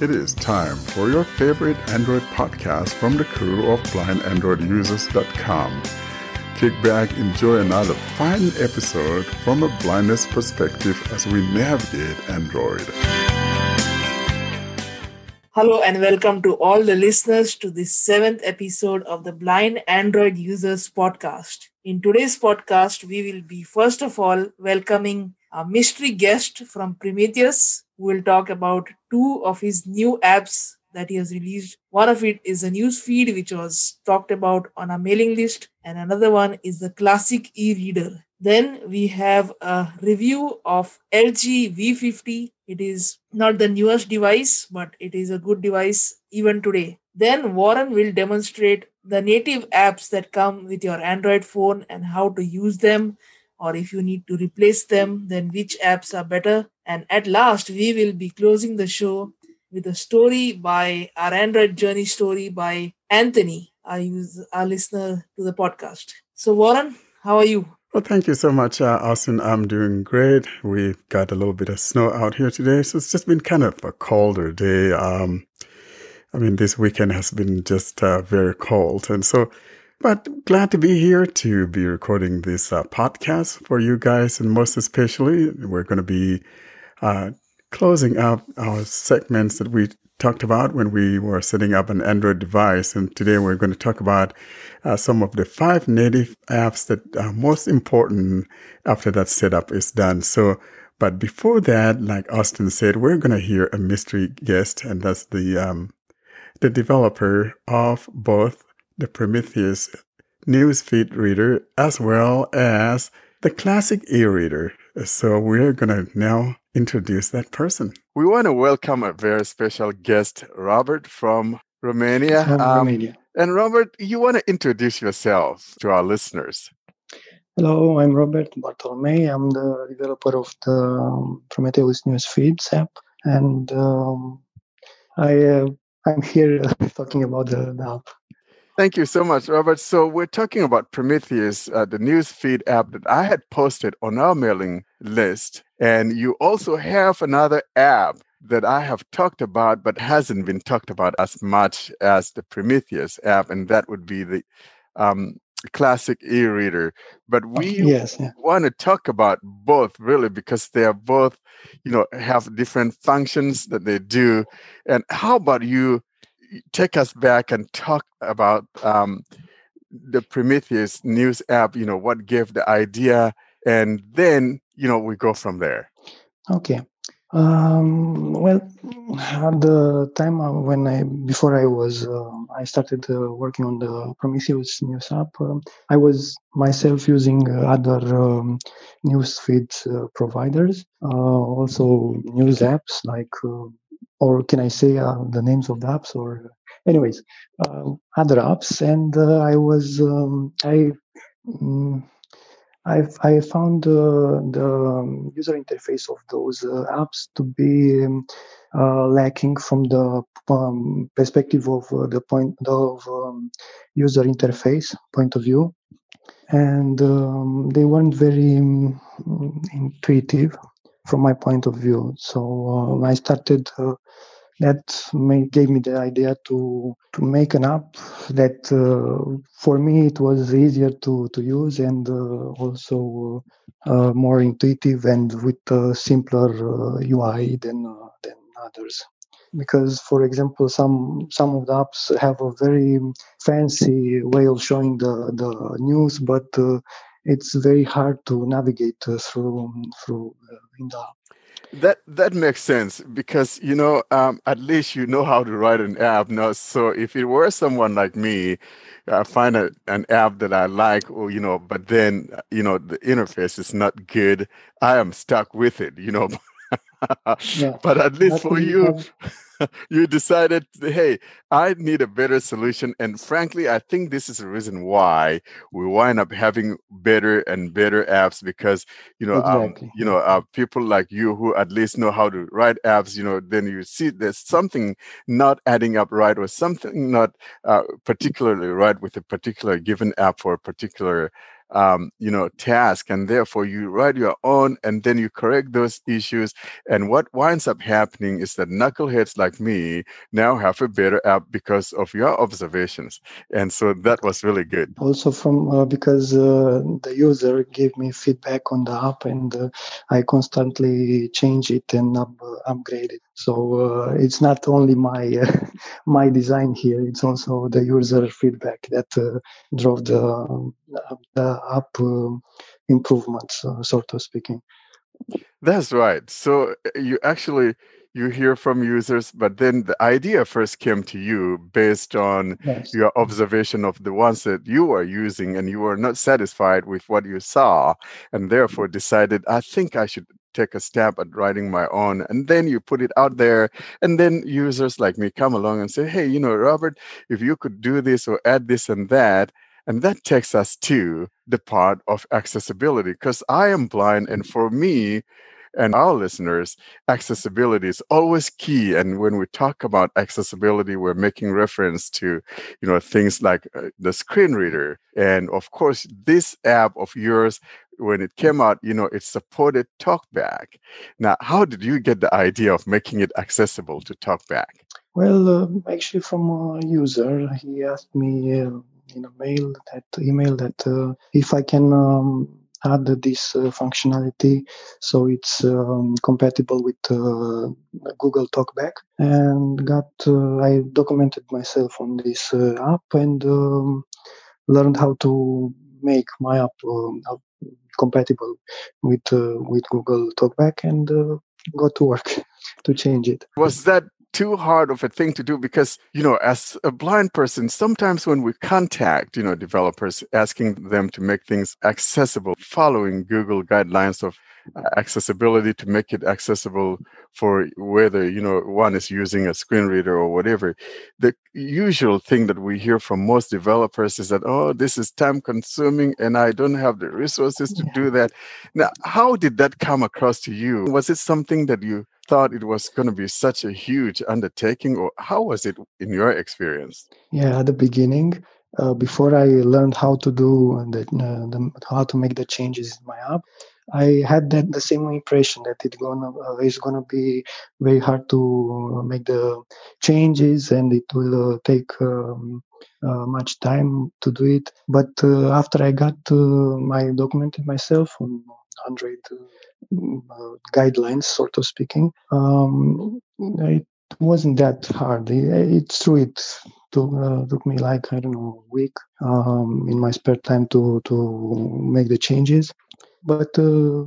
It is time for your favorite Android podcast from the crew of blindandroidusers.com. Kick back, enjoy another fine episode from a blindness perspective as we navigate Android. Hello and welcome to all the listeners to the seventh episode of the Blind Android Users podcast. In today's podcast, we will be first of all welcoming a mystery guest from Prometheus who will talk about two of his new apps that he has released. One of it is a news feed which was talked about on a mailing list, and another one is the classic e-reader. Then we have a review of LG V50. It is not the newest device, but it is a good device even today. Then Warren will demonstrate the native apps that come with your Android phone and how to use them or if you need to replace them, then which apps are better. And at last, we will be closing the show with a story by our Android journey story by Anthony, our, use, our listener to the podcast. So, Warren, how are you? Well, thank you so much, uh, Austin. I'm doing great. We've got a little bit of snow out here today, so it's just been kind of a colder day. Um, I mean, this weekend has been just uh, very cold, and so but glad to be here to be recording this uh, podcast for you guys. And most especially, we're going to be uh, closing up our segments that we talked about when we were setting up an Android device. And today we're going to talk about uh, some of the five native apps that are most important after that setup is done. So, but before that, like Austin said, we're going to hear a mystery guest, and that's the um, the developer of both the Prometheus newsfeed reader as well as the classic e-reader. So we're going to now introduce that person. We want to welcome a very special guest, Robert from Romania. From um, Romania. And Robert, you want to introduce yourself to our listeners. Hello, I'm Robert Bartolomei. I'm the developer of the Prometheus News Feeds app, and um, I uh, I'm here talking about the, the app. Thank you so much, Robert. So we're talking about Prometheus, uh, the newsfeed app that I had posted on our mailing list. And you also have another app that I have talked about, but hasn't been talked about as much as the Prometheus app, and that would be the um, classic e-reader. But we yes, yeah. want to talk about both really because they are both, you know, have different functions that they do. And how about you take us back and talk about um, the Prometheus news app. You know, what gave the idea, and then you know we go from there. Okay. Um, well, at the time uh, when I before I was uh, I started uh, working on the Prometheus news app, um, I was myself using uh, other um, news feed uh, providers, uh, also news apps like or can I say uh, the names of the apps? Or, anyways, uh, other apps, and uh, I was um, I. Um, I found the user interface of those uh, apps to be um, uh, lacking from the um, perspective of uh, the point of um, user interface point of view, and um, they weren't very um, intuitive from my point of view. So I started that may, gave me the idea to to make an app that uh, for me it was easier to to use and uh, also uh, more intuitive and with a simpler UI uh, than uh, than others because for example some some of the apps have a very fancy way of showing the the news but uh, it's very hard to navigate uh, through through uh, in the that that makes sense because you know um, at least you know how to write an app now. So if it were someone like me, I find a, an app that I like, or you know, but then uh, you know the interface is not good, I am stuck with it. You know, yeah. but at least for you. you decided, hey, I need a better solution. And frankly, I think this is the reason why we wind up having better and better apps because you know, um, exactly. um, you know, uh, people like you who at least know how to write apps. You know, then you see there's something not adding up right, or something not uh, particularly right with a particular given app for a particular um, you know, task, and therefore you write your own, and then you correct those issues. And what winds up happening is that knuckleheads like me now have a better app because of your observations, and so that was really good. Also, from uh, because uh, the user gave me feedback on the app, and uh, I constantly change it and up, upgrade it. So uh, it's not only my uh, my design here; it's also the user feedback that uh, drove the um, the app um, improvements, uh, sort of speaking. That's right. So you actually you hear from users, but then the idea first came to you based on yes. your observation of the ones that you were using, and you were not satisfied with what you saw, and therefore decided, I think I should take a stab at writing my own. And then you put it out there, and then users like me come along and say, Hey, you know, Robert, if you could do this or add this and that. And that takes us to the part of accessibility because I am blind. And for me, and our listeners, accessibility is always key. And when we talk about accessibility, we're making reference to, you know, things like uh, the screen reader. And of course, this app of yours, when it came out, you know, it supported TalkBack. Now, how did you get the idea of making it accessible to TalkBack? Well, uh, actually, from a user, he asked me uh, in a mail, that email, that uh, if I can um, add this uh, functionality so it's um, compatible with uh, Google Talkback and got uh, I documented myself on this uh, app and um, learned how to make my app um, compatible with uh, with Google Talkback and uh, got to work to change it. Was that too hard of a thing to do because you know as a blind person sometimes when we contact you know developers asking them to make things accessible following google guidelines of accessibility to make it accessible for whether you know one is using a screen reader or whatever. The usual thing that we hear from most developers is that oh this is time consuming and i don't have the resources to do that. Now how did that come across to you? Was it something that you thought it was going to be such a huge undertaking, or how was it in your experience? Yeah, at the beginning, uh, before I learned how to do the, uh, the, how to make the changes in my app, I had that the same impression that it gonna uh, it's gonna be very hard to make the changes and it will uh, take um, uh, much time to do it. But uh, after I got my documented myself on Android uh, guidelines, sort of speaking. Um, it wasn't that hard. It, it's true. It took, uh, took me like I don't know a week um, in my spare time to to make the changes, but uh,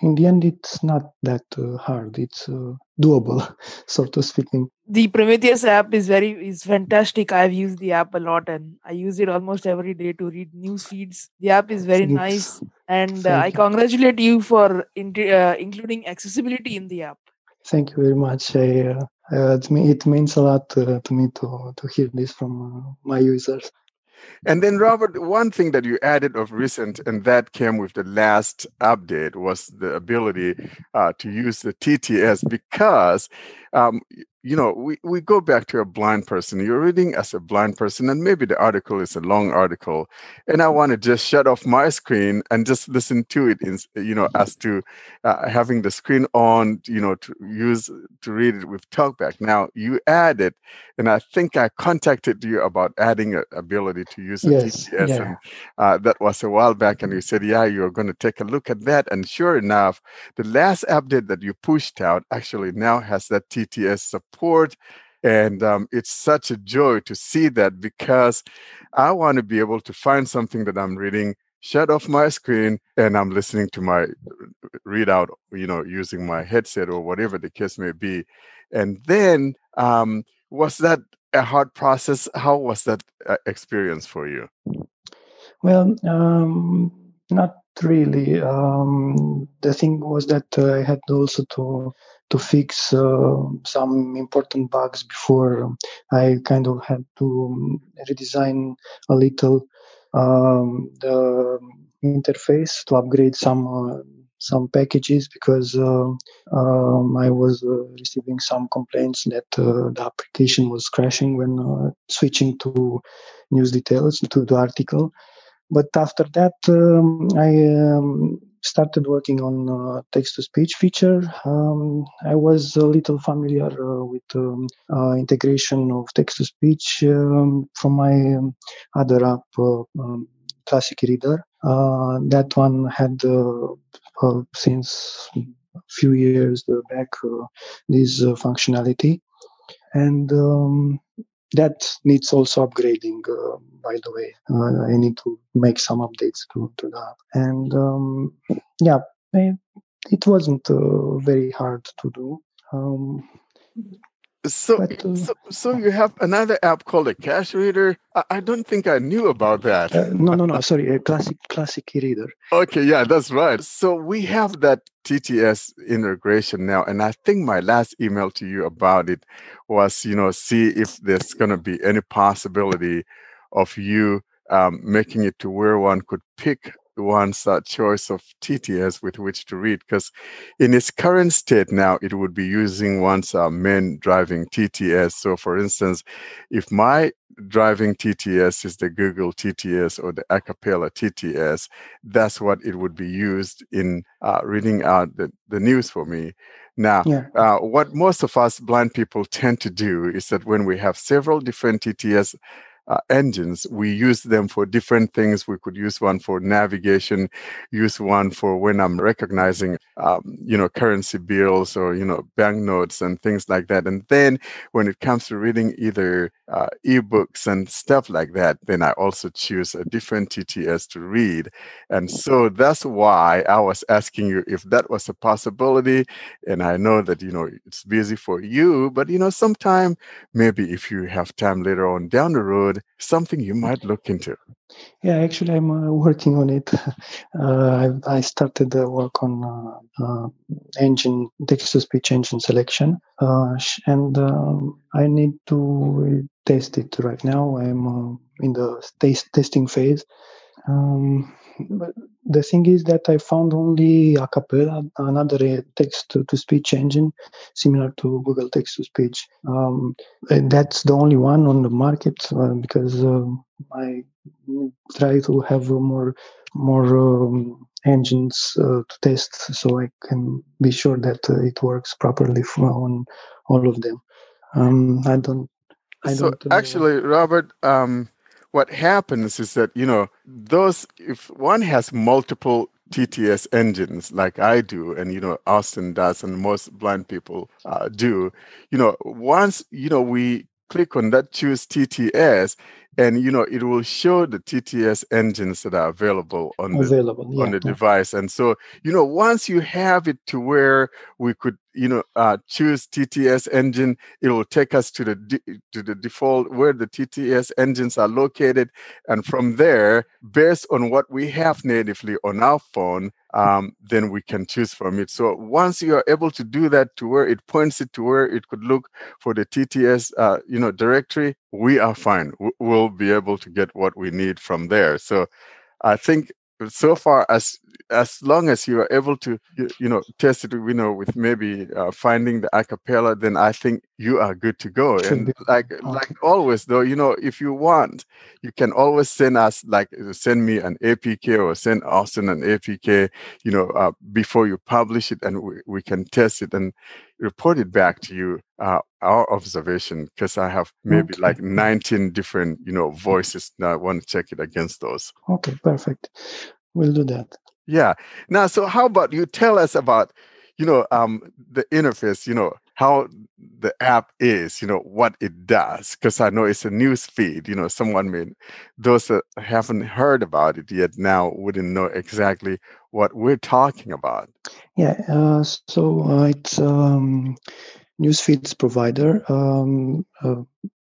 in the end, it's not that uh, hard. It's uh, doable, sort of speaking. The Prometheus app is very is fantastic. I've used the app a lot, and I use it almost every day to read news feeds. The app is very nice, and uh, I congratulate you for in, uh, including accessibility in the app. Thank you very much. I, uh, uh, it means a lot to me to to hear this from my users. And then, Robert, one thing that you added of recent, and that came with the last update, was the ability uh, to use the TTS because um, you know, we, we go back to a blind person. You're reading as a blind person, and maybe the article is a long article, and I want to just shut off my screen and just listen to it. In, you know, as to uh, having the screen on, you know, to use to read it with TalkBack. Now you add it, and I think I contacted you about adding a ability to use a yes, TTS, yeah. and uh, that was a while back, and you said, yeah, you're going to take a look at that. And sure enough, the last update that you pushed out actually now has that TTS support. And um, it's such a joy to see that because I want to be able to find something that I'm reading, shut off my screen, and I'm listening to my readout, you know, using my headset or whatever the case may be. And then, um, was that a hard process? How was that uh, experience for you? Well, um, not really. Um, the thing was that uh, I had also to to fix uh, some important bugs before I kind of had to um, redesign a little um, the interface to upgrade some uh, some packages because uh, um, I was uh, receiving some complaints that uh, the application was crashing when uh, switching to news details to the article. But after that, um, I um, started working on uh, text to speech feature. Um, I was a little familiar uh, with um, uh, integration of text to speech um, from my um, other app, uh, Classic Reader. That one had since a few years back this functionality, and um, that needs also upgrading uh, by the way. Uh, i need to make some updates to, to that. And um, yeah it, wasn't uh, very hard to do. Um, so, but, uh, so, so you have another app called a cash reader. I, I don't think I knew about that. Uh, no, no, no. Sorry, a classic classic reader. Okay, yeah, that's right. So we have that TTS integration now, and I think my last email to you about it was, you know, see if there's going to be any possibility of you um, making it to where one could pick one's uh, choice of TTS with which to read. Because in its current state now, it would be using one's uh, main driving TTS. So, for instance, if my driving TTS is the Google TTS or the Acapella TTS, that's what it would be used in uh, reading out the, the news for me. Now, yeah. uh, what most of us blind people tend to do is that when we have several different TTS uh, engines. We use them for different things. We could use one for navigation, use one for when I'm recognizing, um, you know, currency bills or, you know, banknotes and things like that. And then when it comes to reading either uh, ebooks and stuff like that, then I also choose a different TTS to read. And so that's why I was asking you if that was a possibility. And I know that, you know, it's busy for you, but, you know, sometime maybe if you have time later on down the road, something you might look into. Yeah, actually, I'm uh, working on it. Uh, I, started the work on uh, uh engine text to speech engine selection, uh, and um, I need to test it right now. I'm uh, in the taste testing phase. Um, but the thing is that I found only Acapella, another text to speech engine similar to Google text to speech. Um, that's the only one on the market uh, because uh, I try to have more more um, engines uh, to test so I can be sure that uh, it works properly on all of them. Um, I don't. I so don't, uh, actually, Robert. Um, what happens is that you know those if one has multiple TTS engines like I do, and you know Austin does, and most blind people uh, do. You know, once you know we click on that choose TTS, and you know it will show the TTS engines that are available on available, the yeah, on the device. And so you know once you have it to where we could you know uh, choose TTS engine, it will take us to the to the default where the TTS engines are located, and from there, based on what we have natively on our phone, um, then we can choose from it. So once you are able to do that to where it points it to where it could look for the TTS, uh, you know, directory, we are fine. We'll be able to get what we need from there. So I think so far as as long as you are able to you, you know test it you know with maybe uh, finding the acapella then i think you are good to go. And like like always though you know if you want you can always send us like send me an apk or send austin an apk you know uh, before you publish it and we, we can test it and report it back to you uh, our observation because i have maybe okay. like 19 different you know voices now i want to check it against those. Okay perfect. We'll do that yeah. Now, so how about you tell us about, you know, um, the interface, you know, how the app is, you know, what it does, because I know it's a news feed, you know, someone may, those that haven't heard about it yet now wouldn't know exactly what we're talking about. Yeah. Uh, so uh, it's um, news feeds provider. Um, uh,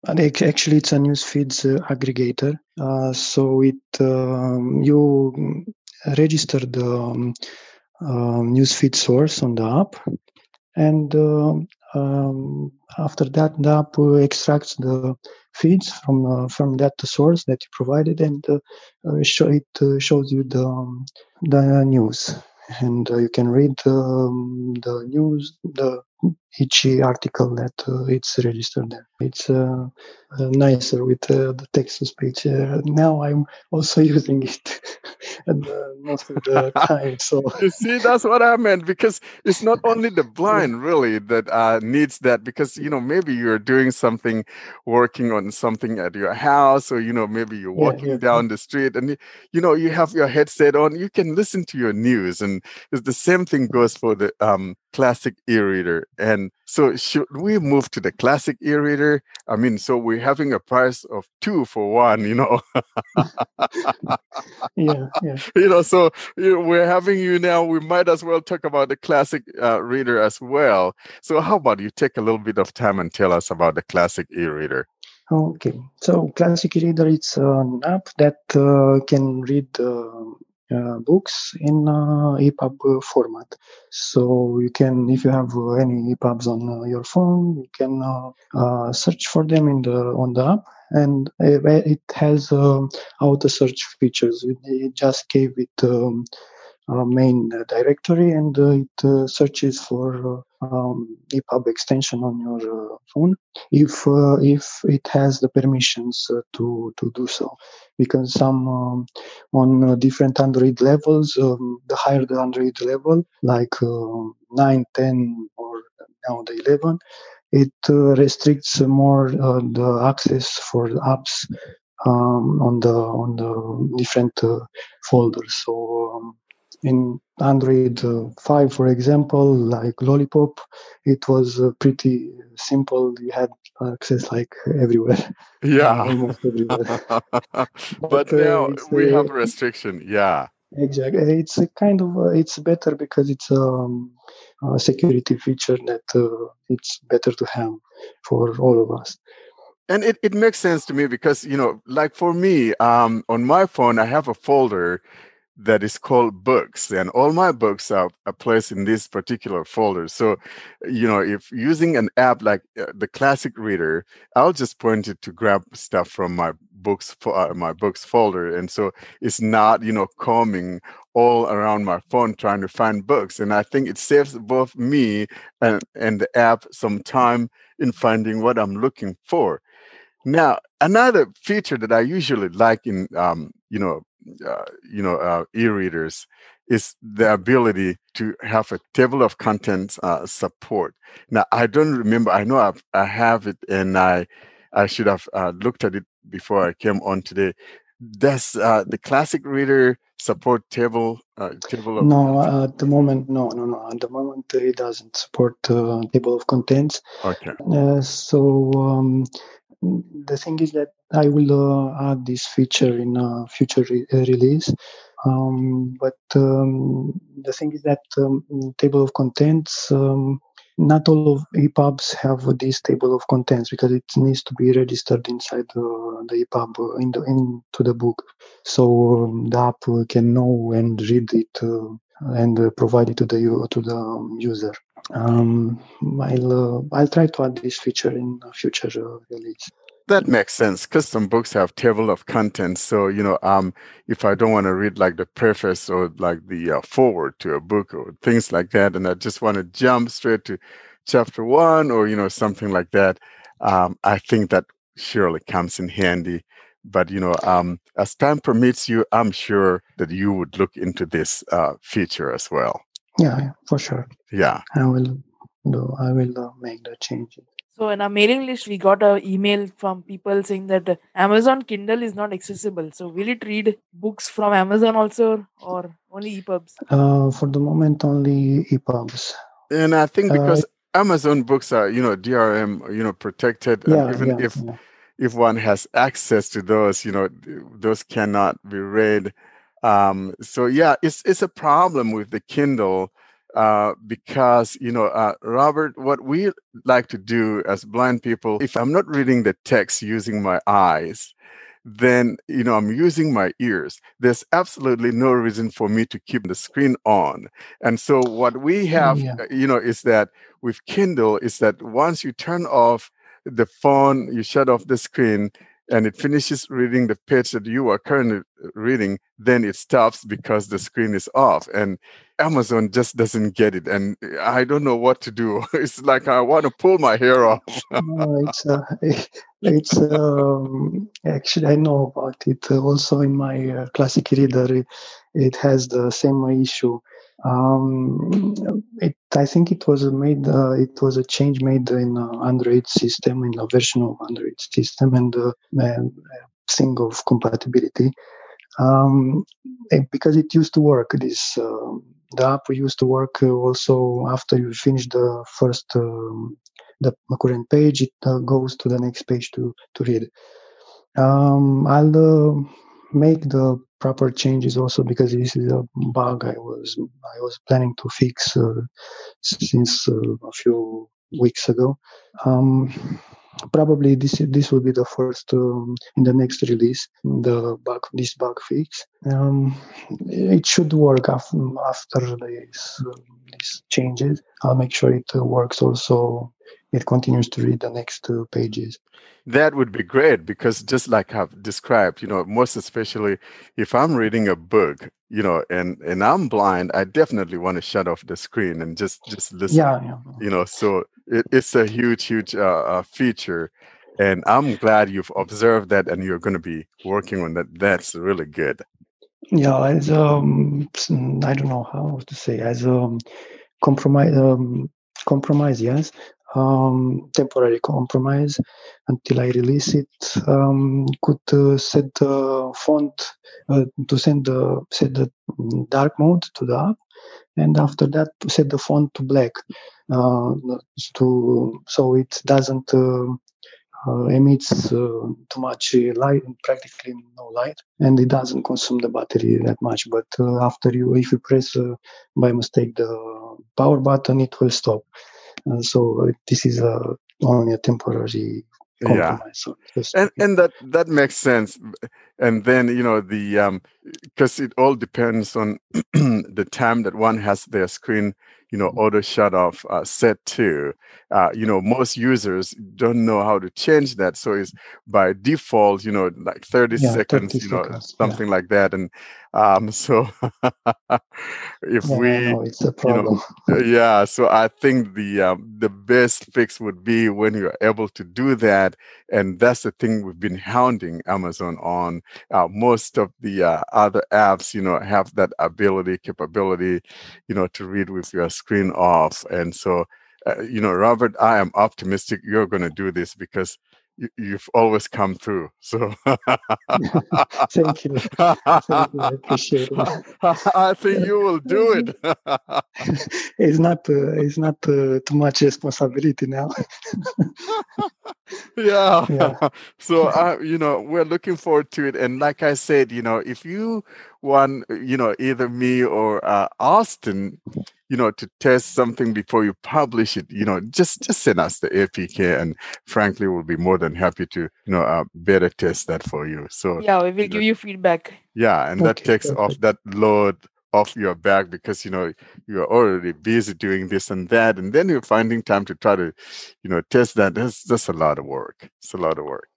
actually, it's a news feeds uh, aggregator. Uh, so it um, you register the um, uh, newsfeed source on the app, and uh, um, after that, the app extracts the feeds from uh, from that source that you provided, and uh, uh, show it shows you the um, the news, and you can read um, the news, the each article that uh, it's registered there. It's uh, uh, nicer with uh, the text to speech. Uh, now I'm also using it and, uh, most of the time. So you see, that's what I meant because it's not only the blind really that needs that. Because you know maybe you're doing something, working on something at your house, or you know maybe you're walking yeah, yeah. down the street and you know you have your headset on. You can listen to your news, and it's the same thing goes for the um, classic e-reader. And so should we move to the classic e-reader? I mean, so we're having a price of two for one, you know. yeah, yeah. You know, so you know, we're having you now. We might as well talk about the classic uh, reader as well. So how about you take a little bit of time and tell us about the classic e-reader? Okay, so Classic Reader it's an app that uh, can read uh, uh, books in uh, EPUB format. So you can, if you have uh, any EPUBs on your phone, you can search for them in the on the app, and it has um, auto search features. It just gave it. Um, uh, main directory and uh, it uh, searches for um, EPUB extension on your phone if if it has the permissions to to do so because some um, on different Android levels um, the higher the Android level like 9 10 or now the 11 it uh, restricts more uh, the access for the apps um, on the on the different uh, folders. So um, in Android uh, 5, for example, like Lollipop, it was uh, pretty simple. You had access like everywhere. Yeah, almost everywhere. but, but uh, now we have a restriction. Yeah, exactly. It's a kind of it's better because it's um, a security feature that it's better to have for all of us and it, it makes sense to me because you know like for me um, on my phone i have a folder that is called books and all my books are, are, placed in this particular folder. So you know if using an app like uh, the classic reader i'll just point it to grab stuff from my books uh, my books folder. And so it's not you know combing all around my phone trying to find books. And i think it saves both me and, and the app some time in finding what i'm looking for now another feature that i usually like in um, you know uh, you know uh, e-readers is the ability to have a table of contents uh, support. Now I don't remember. I know I've, I have it, and I I should have uh, looked at it before I came on today. Does uh, the classic reader support table uh, table of no at the moment no no no at the moment it doesn't support table of contents okay so um, the thing is that I will uh, add this feature in a future re- uh, release. Um, but um, the thing is that um, table of contents, um, not all of EPUBs have this table of contents because it needs to be registered inside the, the EPUB uh, in the, into the book. So um, the app can know and read it uh, and uh, provide it to the to the user. Um, I'll I'll try to add this feature in future release. That makes sense because some books have table of contents. So you know, um, if I don't want to read like the preface or like the uh, forward to a book or things like that, and I just want to jump straight to chapter one or you know something like that, um, I think that surely comes in handy. But you know, um, as time permits you, I'm sure that you would look into this uh, feature as well. Yeah, for sure. Yeah, I will do. I will uh, make the changes. So in our mailing list, we got an email from people saying that Amazon Kindle is not accessible. So will it read books from Amazon also, or only EPUBs? Uh, for the moment, only EPUBs. And I think uh, because uh, Amazon books are, you know, DRM, you know, protected, yeah, even yeah, if yeah. if one has access to those, you know, those cannot be read. Um, so yeah, it's it's a problem with the Kindle uh, because you know uh, robert what we like to do as blind people if i'm not reading the text using my eyes then you know i'm using my ears there's absolutely no reason for me to keep the screen on and so what we have yeah. Uh, you know is that with kindle is that once you turn off the phone you shut off the screen and it finishes reading the page that you are currently reading, then it stops because the screen is off. And Amazon just doesn't get it, and I don't know what to do. It's like I want to pull my hair off. no, it's uh, it's um, actually I know about it. Also in my uh, classic reader, it, it, has the same issue. Um, it, I think it was made. Uh, it was a change made in Android system in a version of Android system and uh, thing of compatibility. Um, because it used to work. This uh, the app used to work uh, also after you finish the first um, the current page. It uh, goes to the next page to to read. Um, I'll uh, make the proper changes also because this is a bug I was I was planning to fix uh, since uh, a few weeks ago. Um, probably this this will be the first um, in the next release the bug this bug fix. Um, it should work af- after this, uh, these changes. I'll make sure it works also it continues to read the next two pages. That would be great because just like I've described, you know, most especially if I'm reading a book, you know, and and I'm blind, I definitely want to shut off the screen and just just listen. Yeah, yeah. You know, so it, it's a huge, huge uh, uh, feature, and I'm glad you've observed that and you're going to be working on that. That's really good. Yeah, as um, I don't know how to say as um compromise um compromise yes um, temporary compromise until I release it. Um, could uh, set the font uh, to send the set the dark mode to the app, and after that to set the font to black, uh, to so it doesn't. Uh, uh, emits uh, too much light, practically no light, and it doesn't consume the battery that much. But after you, if you press by mistake the power button, it will stop. Uh, so this is a, only a temporary compromise. Yeah. and and that that makes sense. And then you know the um because it all depends on the time that one has their screen you know auto shut off uh, set to uh, you know most users don't know how to change that. So it's by default you know like 30 yeah, seconds 30 you know seconds, something yeah. like that. And um so if yeah, we know, it's a problem. you know yeah so i think the um, the best fix would be when you're able to do that. And that's the thing we've been hounding amazon on. Uh, most of the uh, other apps you know have that ability capability you know to read with your screen off and so uh, you know robert i am optimistic you're going to do this because you, have always come through. So thank you. Thank you. I appreciate it. I think you will do it. it's not uh, it's not uh, too much responsibility now. yeah. yeah. So uh, you know, we're looking forward to it. And like I said, you know, if you want, you know, either me or uh, Austin, you know, to test something before you publish it, you know, just just send us the APK, and frankly, we'll be more than happy to, you know, uh, better test that for you. So yeah, we will give know, you feedback. Yeah, and okay, that takes perfect. off that load off your back because you know you're already busy doing this and that, and then you're finding time to try to, you know, test that. That's that's a lot of work. It's a lot of work.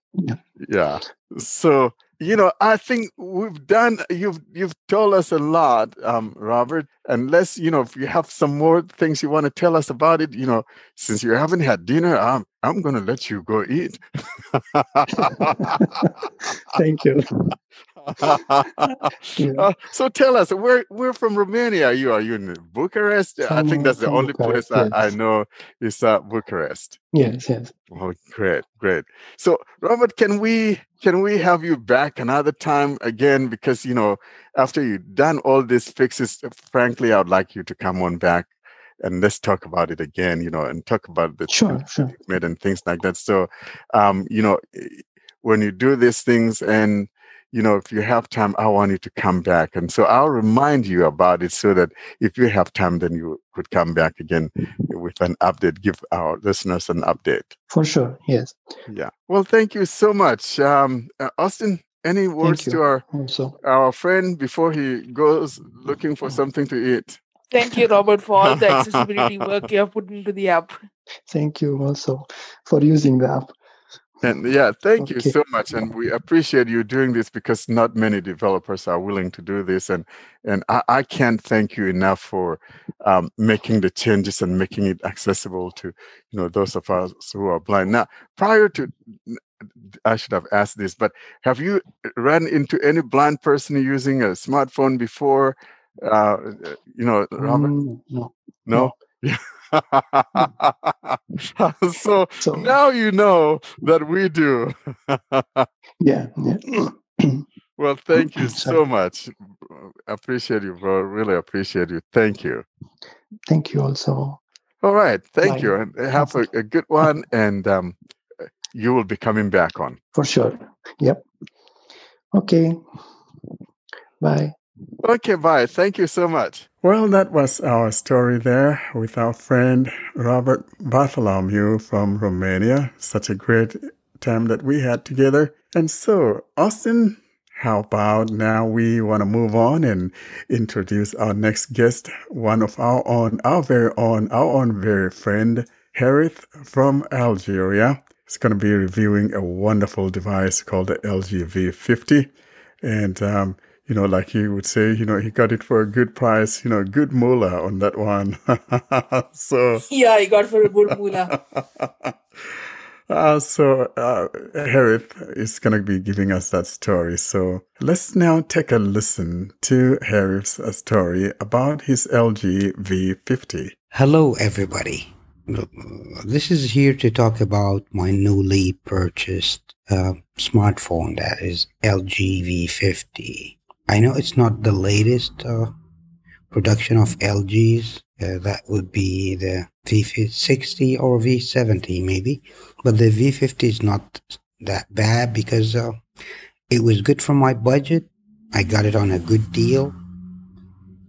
Yeah. So you know, I think we've done. You've you've told us a lot, um, Robert. Unless you know, if you have some more things you want to tell us about it, you know, since you haven't had dinner, I'm I'm to let you go eat. Thank you. Uh, so tell us, where we're from Romania. Are you are you in Bucharest? I think that's the only Bucharest, place yes. I, I, know is uh, Bucharest. Yes, yes. Oh, great, great. So, Robert, can we can we have you back another time again? Because you know, after you've done all these fixes, frankly, I'd like you to come on back and let's talk about it again. You know, and talk about the sure, sure. made and things like that. So, um, you know, when you do these things and you know, if you have time, I want you to come back. And so I'll remind you about it so that if you have time, then you could come back again with an update, give our listeners an update. For sure. Yes. Yeah. Well, thank you so much. Um, uh, Austin, any words to our, also. our friend before he goes looking for something to eat? Thank you, Robert, for all the accessibility work you have put into the app. Thank you also for using the app. And yeah, thank okay. you so much. And we appreciate you doing this because not many developers are willing to do this. And and I, I can't thank you enough for um, making the changes and making it accessible to you know those of us who are blind. Now, prior to I should have asked this, but have you run into any blind person using a smartphone before? Uh, you know, Robert? Mm, no. No. no. so, so, now you know that we do. yeah. yeah. well, thank you so much. Appreciate you, bro. Really appreciate you. Thank you. Thank you also. All right. Thank Bye. you. And have a, a, good one. And um, you will be coming back on. For sure. Yep. Okay. Bye. Okay, bye. Thank you so much. Well, that was our story there with our friend Robert Bartholomew from Romania. Such a great time that we had together. And so, Austin, how about now we want to move on and introduce our next guest, one of our own, our very own, our own very friend, Harith from Algeria. He's going to be reviewing a wonderful device called the LG V50. And um, you know, like he would say, you know, he got it for a good price, you know, good moolah on that one. so yeah, he got for a good moolah. uh, so uh, Harith is going to be giving us that story. So let's now take a listen to Harith's uh, story about his LG V50. Hello, everybody. This is here to talk about my newly purchased uh, smartphone that is LG V50. I know it's not the latest uh, production of LGs. Uh, that would be the V60 or V70 maybe. But the V50 is not that bad because uh, it was good for my budget. I got it on a good deal.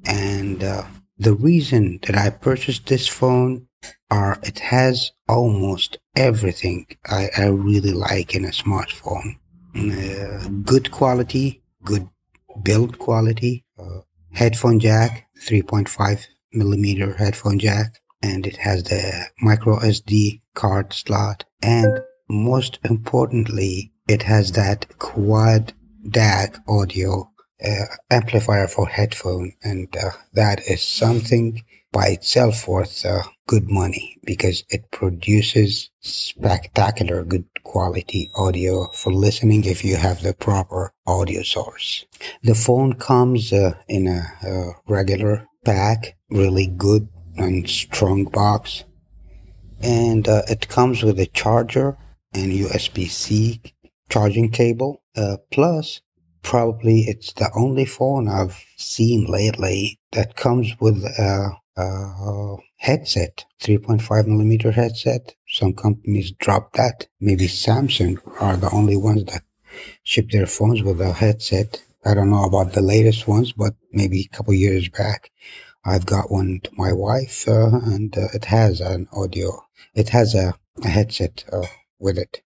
And uh, the reason that I purchased this phone are it has almost everything I, I really like in a smartphone. Uh, good quality, good build quality, uh, headphone jack, 3.5 millimeter headphone jack, and it has the micro SD card slot. And most importantly, it has that quad DAC audio uh, amplifier for headphone, and uh, that is something by itself worth uh, good money because it produces spectacular good quality audio for listening if you have the proper audio source. The phone comes uh, in a, a regular pack, really good and strong box. And uh, it comes with a charger and USB-C charging cable. Uh, plus, probably it's the only phone I've seen lately that comes with a uh, headset, 3.5 millimeter headset. Some companies drop that. Maybe Samsung are the only ones that ship their phones with a headset. I don't know about the latest ones, but maybe a couple years back, I've got one to my wife, uh, and uh, it has an audio. It has a, a headset uh, with it.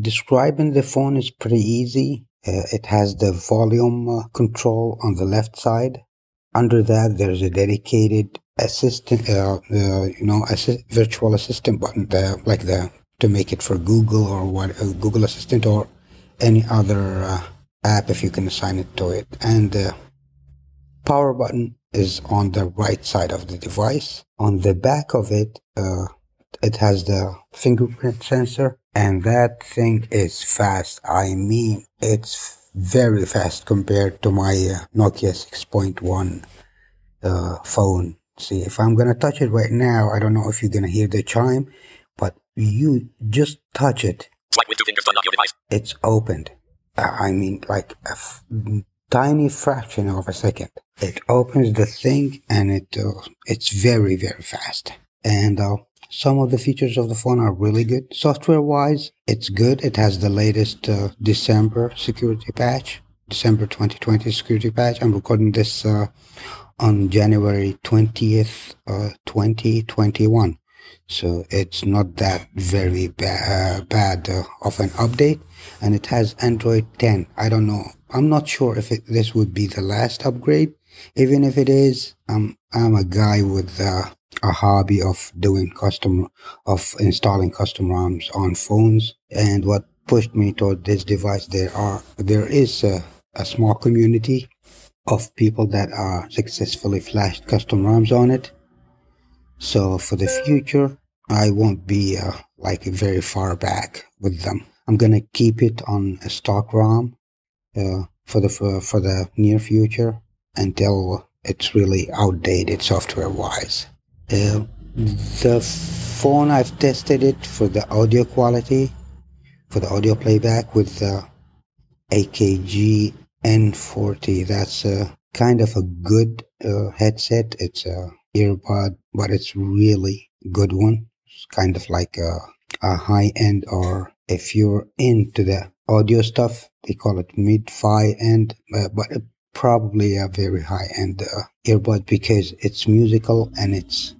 Describing the phone is pretty easy. Uh, it has the volume uh, control on the left side under that, there's a dedicated assistant, uh, uh, you know, assi- virtual assistant button there, like the to make it for Google or what uh, Google Assistant or any other uh, app if you can assign it to it. And the power button is on the right side of the device. On the back of it, uh, it has the fingerprint sensor, and that thing is fast. I mean, it's very fast compared to my uh, Nokia 6.1 uh, phone. See, if I'm gonna touch it right now, I don't know if you're gonna hear the chime, but you just touch it. Swipe with two fingers to your device. It's opened. Uh, I mean, like a f- tiny fraction of a second. It opens the thing, and it uh, it's very very fast. And uh, some of the features of the phone are really good. Software wise, it's good. It has the latest uh, December security patch, December 2020 security patch. I'm recording this uh, on January 20th, uh, 2021. So it's not that very ba- uh, bad uh, of an update. And it has Android 10. I don't know. I'm not sure if it, this would be the last upgrade. Even if it is, um, I'm a guy with uh, a hobby of doing custom of installing custom ROMs on phones. And what pushed me toward this device, there are there is a, a small community of people that are successfully flashed custom ROMs on it. So for the future, I won't be uh, like very far back with them. I'm gonna keep it on a stock ROM uh, for the for, for the near future until it's really outdated software wise. Uh, the phone I've tested it for the audio quality, for the audio playback with the AKG N40. That's a kind of a good uh, headset. It's a earbud, but it's really good one. It's kind of like a, a high end, or if you're into the audio stuff, they call it mid-fi end, uh, but probably a very high end uh, earbud because it's musical and it's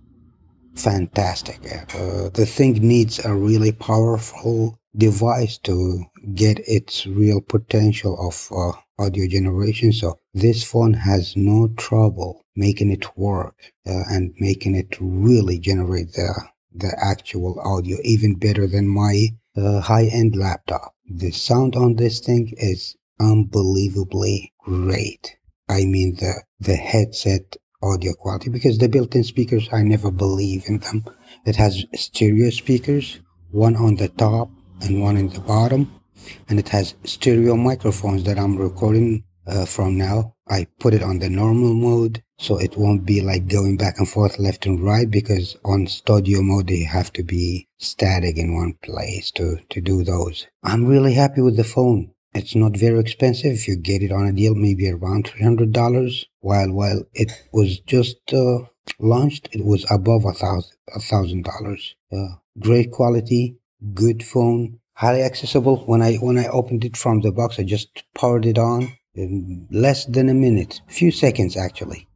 fantastic. Uh, the thing needs a really powerful device to get its real potential of uh, audio generation. So this phone has no trouble making it work uh, and making it really generate the the actual audio even better than my uh, high end laptop. The sound on this thing is unbelievably great. I mean the the headset audio quality because the built-in speakers I never believe in them. It has stereo speakers, one on the top and one in the bottom, and it has stereo microphones that I'm recording uh, from now. I put it on the normal mode so it won't be like going back and forth left and right because on studio mode they have to be static in one place to, to do those. I'm really happy with the phone. It's not very expensive. If you get it on a deal, maybe around $300. While, while it was just uh, launched, it was above a thousand, a thousand dollars. Uh, great quality, good phone, highly accessible. When I, when I opened it from the box, I just powered it on in less than a minute, few seconds actually.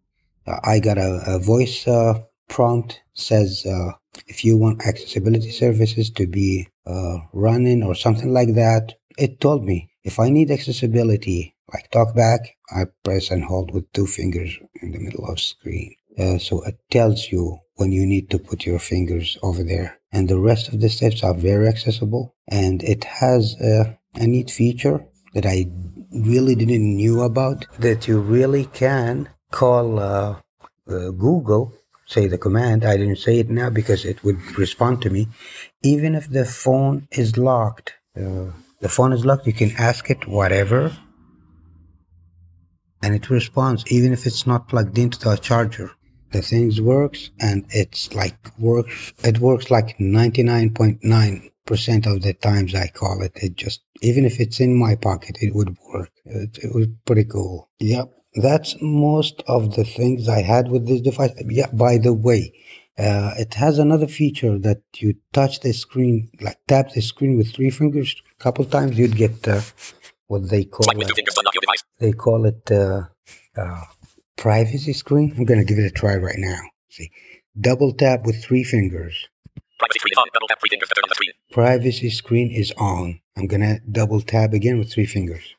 Uh, I got a, a voice uh, prompt says uh, if you want accessibility services to be uh, running or something like that. It told me if I need accessibility, like talkback, I press and hold with two fingers in the middle of screen. Uh, so it tells you when you need to put your fingers over there. And the rest of the steps are very accessible. And it has a, a neat feature that I really didn't knew about that you really can call uh, uh, Google, say the command. I didn't say it now because it would respond to me. Even if the phone is locked, uh, the phone is locked, you can ask it whatever and it responds even if it's not plugged into the charger. The thing works and it's like works, it works like 99.9% of the times I call it. It just, even if it's in my pocket, it would work. It, it was pretty cool. Yep. That's most of the things I had with this device. Yeah, by the way, uh, it has another feature that you touch the screen, like tap the screen with three fingers a couple times, you'd get uh, what they call uh, they call it uh, uh, privacy screen. I'm gonna give it a try right now. See, double tap with three fingers. Privacy screen is on. Double tap three fingers to turn on the screen. Privacy screen is on. I'm gonna double tap again with three fingers.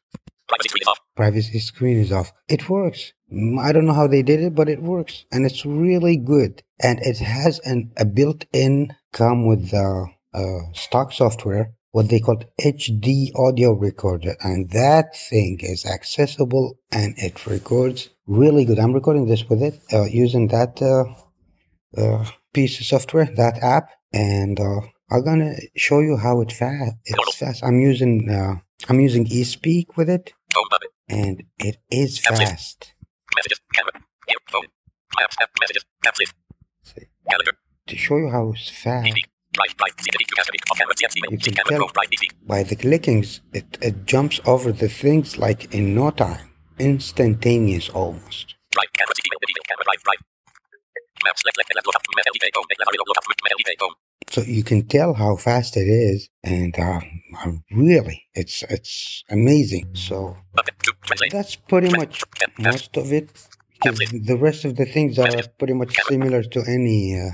Privacy screen is off. Privacy screen is off. It works. Mm, I don't know how they did it, but it works, and it's really good. And it has an a built-in come with the uh, stock software what they call HD audio recorder and that thing is accessible and it records really good. I'm recording this with it uh, using that uh, uh, piece of software, that app, and uh, I'm gonna show you how it fast. It's fast. I'm using uh, I'm using eSpeak with it, and it is fast. Messages, camera, phone, messages, See, to show you how fast. You can tell by the clickings, it, it jumps over the things like in no time, instantaneous almost. So you can tell how fast it is, and uh, really, it's it's amazing. So that's pretty much most of it. The rest of the things are pretty much similar to any. Uh,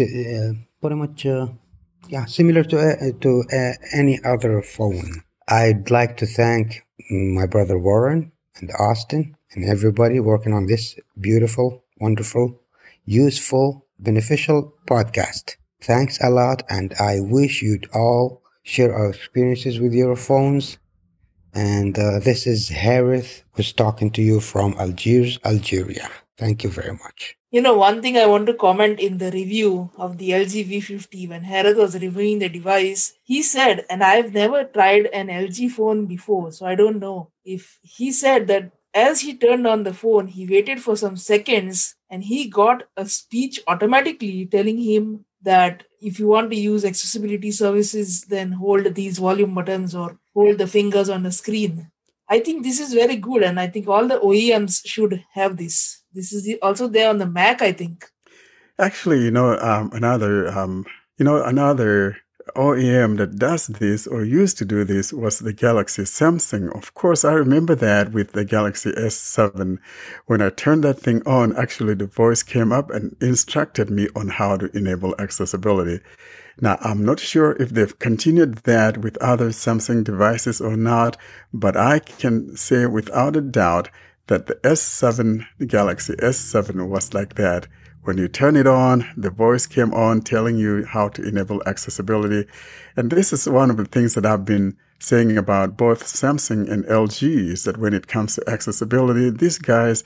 uh, pretty much, uh, yeah, similar to uh, to uh, any other phone. I'd like to thank my brother Warren and Austin and everybody working on this beautiful, wonderful useful, beneficial podcast. Thanks a lot, and I wish you'd all share our experiences with your phones. And uh, this is Harith who's talking to you from Algiers, Algeria. Thank you very much. You know, one thing I want to comment in the review of the LG V50 when Harith was reviewing the device, he said, and I've never tried an LG phone before, so I don't know if he said that as he turned on the phone, he waited for some seconds and he got a speech automatically telling him that if you want to use accessibility services, then hold these volume buttons or hold the fingers on the screen. I think this is very good, and I think all the OEMs should have this. This is the, also there on the Mac, I think. Actually, you know, um, another, um, you know, another OEM that does this or used to do this was the Galaxy Samsung. Of course, I remember that with the Galaxy S7. When I turned that thing on, actually the voice came up and instructed me on how to enable accessibility. Now, I'm not sure if they've continued that with other Samsung devices or not, but I can say without a doubt that the S7, the Galaxy S7 was like that. When you turn it on, the voice came on telling you how to enable accessibility. And this is one of the things that I've been saying about both Samsung and LG is that when it comes to accessibility, these guys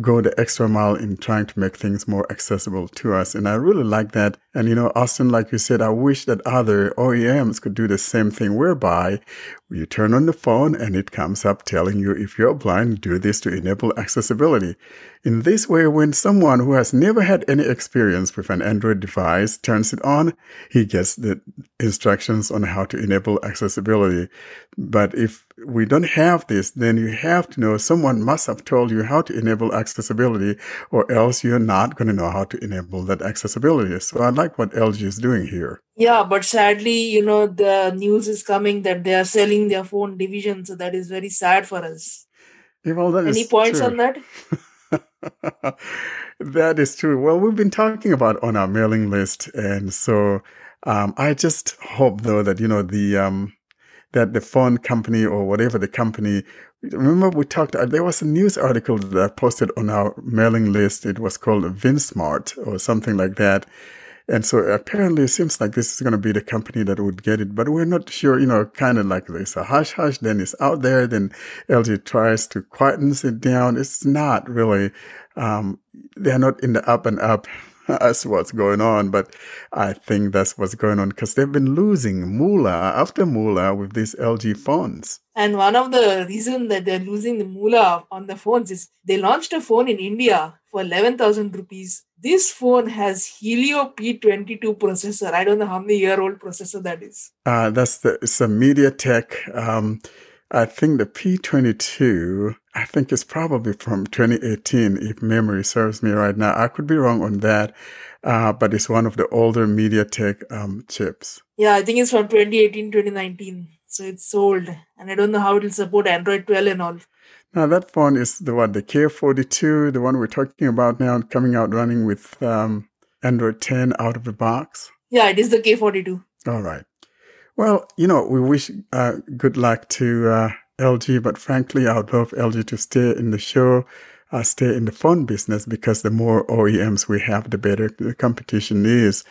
go the extra mile in trying to make things more accessible to us. And I really like that. And, you know, Austin, like you said, I wish that other OEMs could do the same thing whereby you turn on the phone and it comes up telling you if you're blind, do this to enable accessibility. In this way, when someone who has never had any experience with an Android device turns it on, he gets the instructions on how to enable accessibility. But if we don't have this, then you have to know someone must have told you how to enable accessibility or else you're not going to know how to enable that accessibility. So I'd like what LG is doing here. Yeah, but sadly, you know, the news is coming that they are selling their phone division. So that is very sad for us. Yeah, well, Any points true. on that? that is true. Well, we've been talking about on our mailing list, and so um, I just hope though that you know the um, that the phone company or whatever the company. Remember, we talked. Uh, there was a news article that I posted on our mailing list. It was called VinSmart or something like that. And so apparently it seems like this is going to be the company that would get it, but we're not sure, you know, kind of like there's a hush hush, then it's out there, then LG tries to quieten it down. It's not really, um, they're not in the up and up as what's going on, but I think that's what's going on because they've been losing moolah after moolah with these LG phones. And one of the reasons that they're losing the moolah on the phones is they launched a phone in India for 11,000 rupees. This phone has Helio P22 processor. I don't know how many year old processor that is. Uh, that's the, it's a MediaTek, um, I think the P22, I think it's probably from 2018, if memory serves me right now. I could be wrong on that, uh, but it's one of the older MediaTek um, chips. Yeah, I think it's from 2018, 2019. So it's old. And I don't know how it will support Android 12 and all. Now that phone is the what the K42, the one we're talking about now, coming out running with um, Android 10 out of the box. Yeah, it is the K42. All right. Well, you know, we wish uh, good luck to uh, LG, but frankly, I would love LG to stay in the show, uh, stay in the phone business because the more OEMs we have, the better the competition is.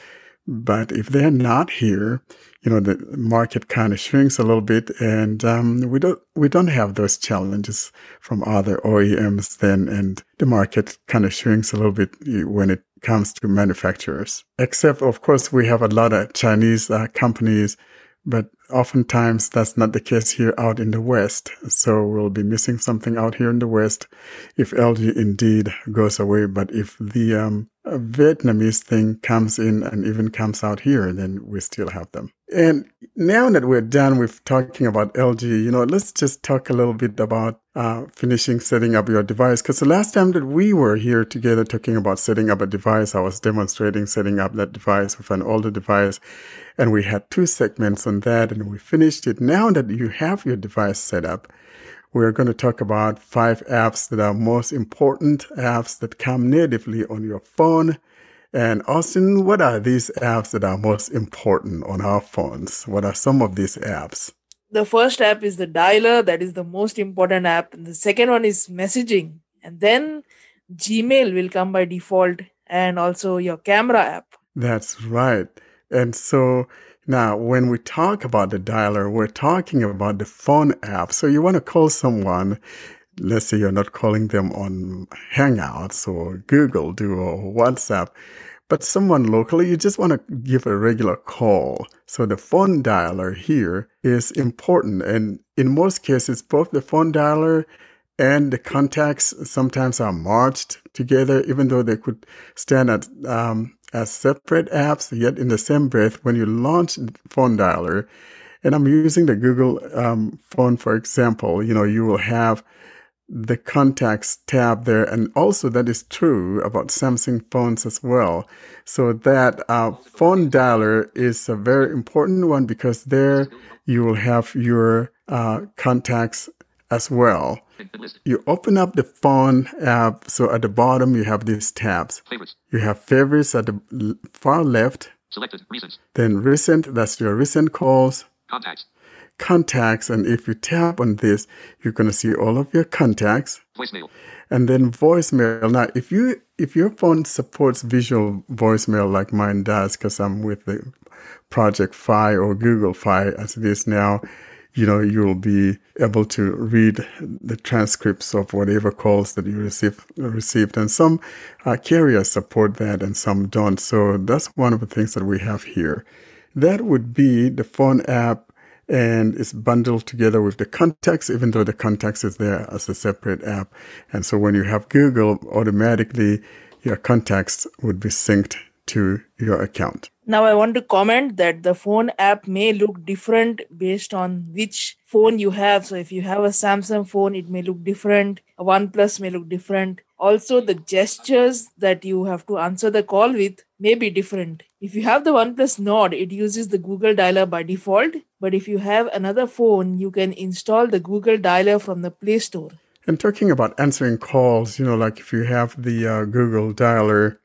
But if they're not here, you know, the market kind of shrinks a little bit and, um, we don't, we don't have those challenges from other OEMs then. And the market kind of shrinks a little bit when it comes to manufacturers. Except, of course, we have a lot of Chinese uh, companies, but oftentimes that's not the case here out in the West. So we'll be missing something out here in the West if LG indeed goes away. But if the, um, Vietnamese thing comes in and even comes out here, and then we still have them. And now that we're done with talking about LG, you know, let's just talk a little bit about uh, finishing setting up your device. Because the last time that we were here together talking about setting up a device, I was demonstrating setting up that device with an older device. And we had two segments on that and we finished it. Now that you have your device set up, we're going to talk about five apps that are most important apps that come natively on your phone. And Austin, what are these apps that are most important on our phones? What are some of these apps? The first app is the dialer, that is the most important app. And the second one is messaging. And then Gmail will come by default. and also your camera app. That's right. And so now when we talk about the dialer, we're talking about the phone app. So you want to call someone. Let's say you're not calling them on Hangouts or Google Duo or WhatsApp, but someone locally, you just want to give a regular call. So the phone dialer here is important. And in most cases, both the phone dialer and the contacts sometimes are merged together, even though they could stand at, um, as separate apps, yet in the same breath, when you launch phone dialer, and I'm using the Google um, phone, for example, you know, you will have the contacts tab there. And also that is true about Samsung phones as well. So that uh, phone dialer is a very important one because there you will have your uh, contacts as well. You open up the phone app. So at the bottom, you have these tabs. Favorites. You have favorites at the far left, Selected. Recent. then recent, that's your recent calls, Contacts. contacts. And if you tap on this, you're going to see all of your contacts Voicemail. and then voicemail. Now, if you, if your phone supports visual voicemail like mine does, because I'm with the Project Fi or Google Fi as it is now, you know, you'll be able to read the transcripts of whatever calls that you receive, received. And some uh, carriers support that and some don't. So that's one of the things that we have here. That would be the phone app and it's bundled together with the contacts, even though the contacts is there as a separate app. And so when you have Google, automatically your contacts would be synced to your account. Now, I want to comment that the phone app may look different based on which phone you have. So, if you have a Samsung phone, it may look different. A OnePlus may look different. Also, the gestures that you have to answer the call with may be different. If you have the OnePlus Nord, it uses the Google Dialer by default. But if you have another phone, you can install the Google Dialer from the Play Store. And talking about answering calls, you know, like if you have the uh, Google dialer,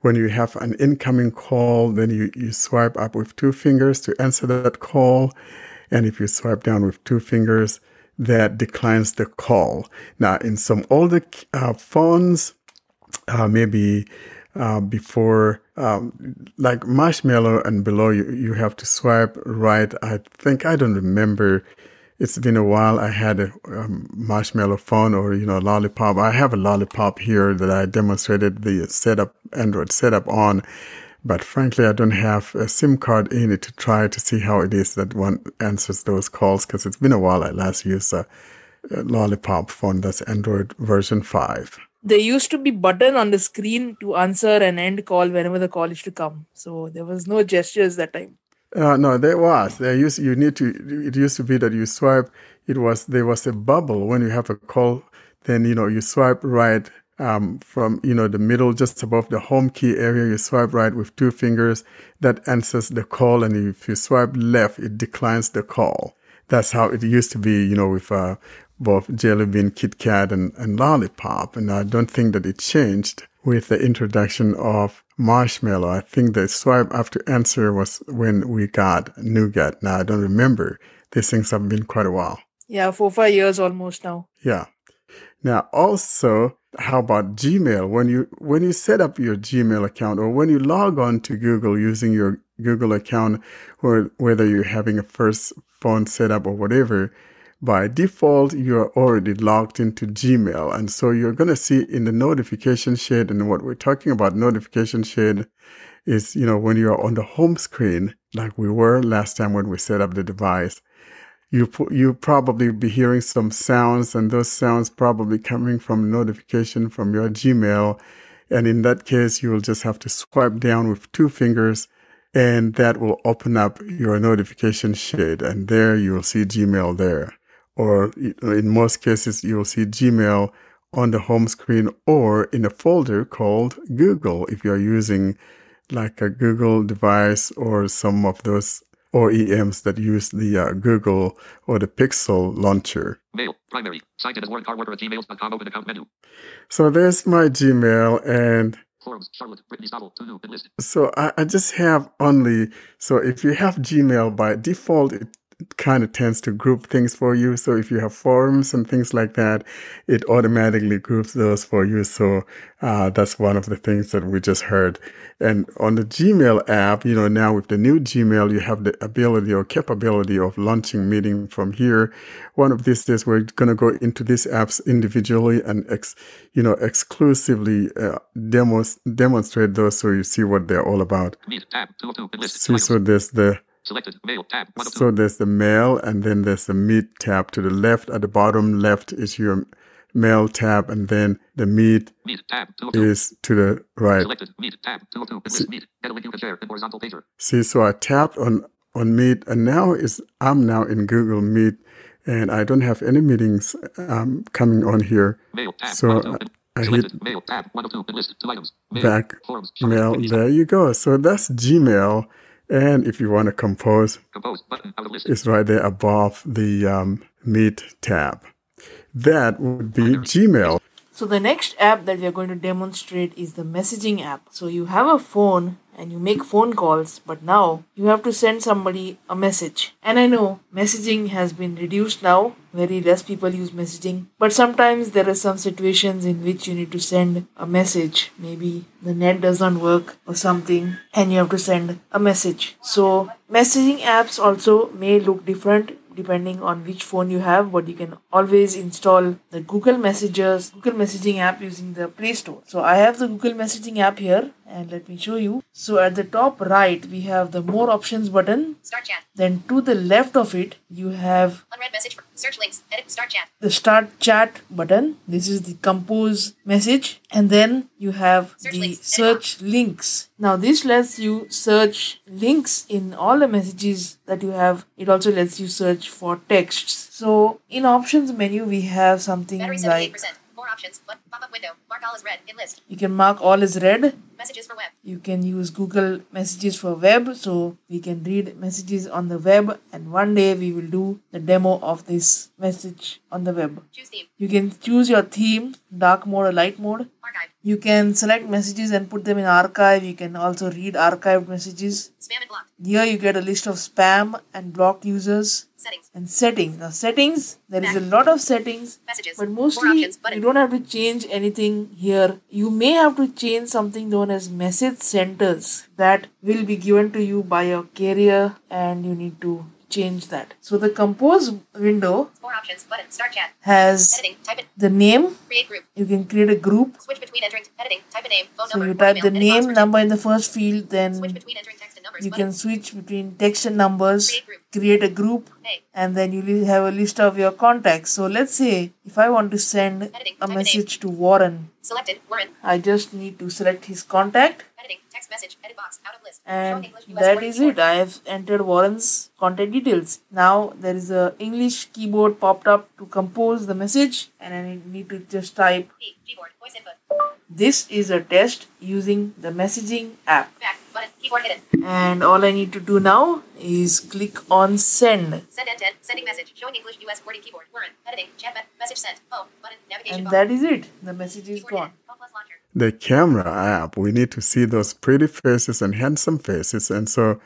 when you have an incoming call, then you, you swipe up with two fingers to answer that call. And if you swipe down with two fingers, that declines the call. Now, in some older uh, phones, uh, maybe uh, before, um, like Marshmallow and below, you, you have to swipe right. I think, I don't remember. It's been a while. I had a um, Marshmallow phone or, you know, Lollipop. I have a Lollipop here that I demonstrated the setup, Android setup on. But frankly, I don't have a SIM card in it to try to see how it is that one answers those calls because it's been a while I last used a, a Lollipop phone. That's Android version 5. There used to be button on the screen to answer an end call whenever the call is to come. So there was no gestures that time. Uh, no, there was. There used you need to. It used to be that you swipe. It was there was a bubble when you have a call. Then you know you swipe right um, from you know the middle, just above the home key area. You swipe right with two fingers. That answers the call, and if you swipe left, it declines the call. That's how it used to be. You know, with uh, both Jelly Bean, Kit Kat, and, and Lollipop. And I don't think that it changed with the introduction of Marshmallow. I think the swipe after answer was when we got Nougat. Now I don't remember. These things have been quite a while. Yeah, four, five years almost now. Yeah. Now also, how about Gmail? When you when you set up your Gmail account or when you log on to Google using your Google account or whether you're having a first phone setup or whatever, by default, you're already logged into Gmail. And so you're going to see in the notification shade, and what we're talking about notification shade is, you know, when you're on the home screen, like we were last time when we set up the device, you, you probably be hearing some sounds and those sounds probably coming from notification from your Gmail. And in that case, you will just have to swipe down with two fingers and that will open up your notification shade. And there you will see Gmail there or in most cases, you'll see Gmail on the home screen or in a folder called Google if you're using like a Google device or some of those OEMs that use the uh, Google or the Pixel launcher. Mail. Primary. In as Warren Carr Worker at gmail.com. Open account menu. So there's my Gmail and Forums. Charlotte. To do. Enlist. so I, I just have only, so if you have Gmail by default, it kind of tends to group things for you. So if you have forums and things like that, it automatically groups those for you. So uh, that's one of the things that we just heard. And on the Gmail app, you know, now with the new Gmail, you have the ability or capability of launching meeting from here. One of these days, we're going to go into these apps individually and, ex, you know, exclusively uh, demos, demonstrate those so you see what they're all about. Meet tab. 202. List. See, so there's the Selected. Mail tab. so there's the mail and then there's the meet tab to the left. At the bottom left is your mail tab and then the meet Meet tab. is to the right. Selected. Meet tab. 202. List. Meet. Add a link you can share in horizontal pager. See, so I tapped on, on meet and now is, I'm now in Google Meet and I don't have any meetings, um, coming on here. Mail tab. So 102. I hit Mail tab. 102. List. Two items. Mail. back. Shopping. mail. There you go. So that's Gmail. And if you want to compose, Compose. Button. It's right there above the um, Meet tab. That would be Gmail. So the next app that we are going to demonstrate is the messaging app. So you have a phone and you make phone calls, but now you have to send somebody a message. And I know messaging has been reduced now. Very less people use messaging. But sometimes there are some situations in which you need to send a message. Maybe the net doesn't work or something and you have to send a message. So messaging apps also may look different depending on which phone you have but you can always install the google messages google messaging app using the play store so i have the google messaging app here and let me show you so at the top right we have the more options button Start chat. then to the left of it you have Unread message. Search links. Edit. Start chat. the start chat button this is the compose message and then you have Search the links. search links now this lets you search links in all the messages that you have it also lets you search for texts so in options menu we have something Battery like 78%. Options. But pop up window. Mark all as red. In list. you can mark all as read Messages for web. you can use google messages for web so we can read messages on the web and one day we will do the demo of this message on the web Choose theme. You can choose your theme, dark mode or light mode. Archive. You can select messages and put them in archive. You can also read archived messages. Spam and blocked. Here you get a list of spam and blocked users Settings. and settings. Now settings, there is a lot of settings, Messages. but mostly options. you don't have to change anything here. You may have to change something known as message centers that will be given to you by your carrier and you need to change that. So the compose window More options. Button. Start chat. has Editing. The name. Create group. You can create a group Switch between entering. Editing. Type a name. Phone So number. you type email. the name number in the first field, Switch then between entering text and numbers. you can switch between text and numbers, Create a group, and then you have a list of your contacts. So let's say if I want to send a message to Warren, Selected. Warren. I just need to select his contact, Editing. Text message. Edit box. Out of list. And that is keyboard. it. I have entered Warren's contact details. Now there is a English keyboard popped up to compose the message, and I need to just type. Keyboard. This is a test using the messaging app. Back. Button. Keyboard hidden. and all I need to do now is click on send Send end to. Sending message. Showing English US QWERTY keyboard. Warren. Editing. Chat. me- Message sent. Home. Button. Navigation and bar. that is it the message is Keyboard gone. Home plus launcher. the camera app, we need to see those pretty faces and handsome faces. And so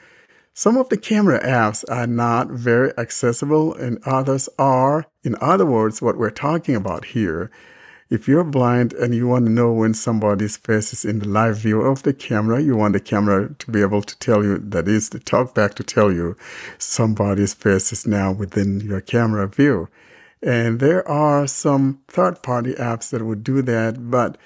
some of the camera apps are not very accessible and others are. In other words, what we're talking about here, if you're blind and you want to know when somebody's face is in the live view of the camera, you want the camera to be able to tell you, that is, to talk back to tell you somebody's face is now within your camera view. And there are some third party apps that would do that, but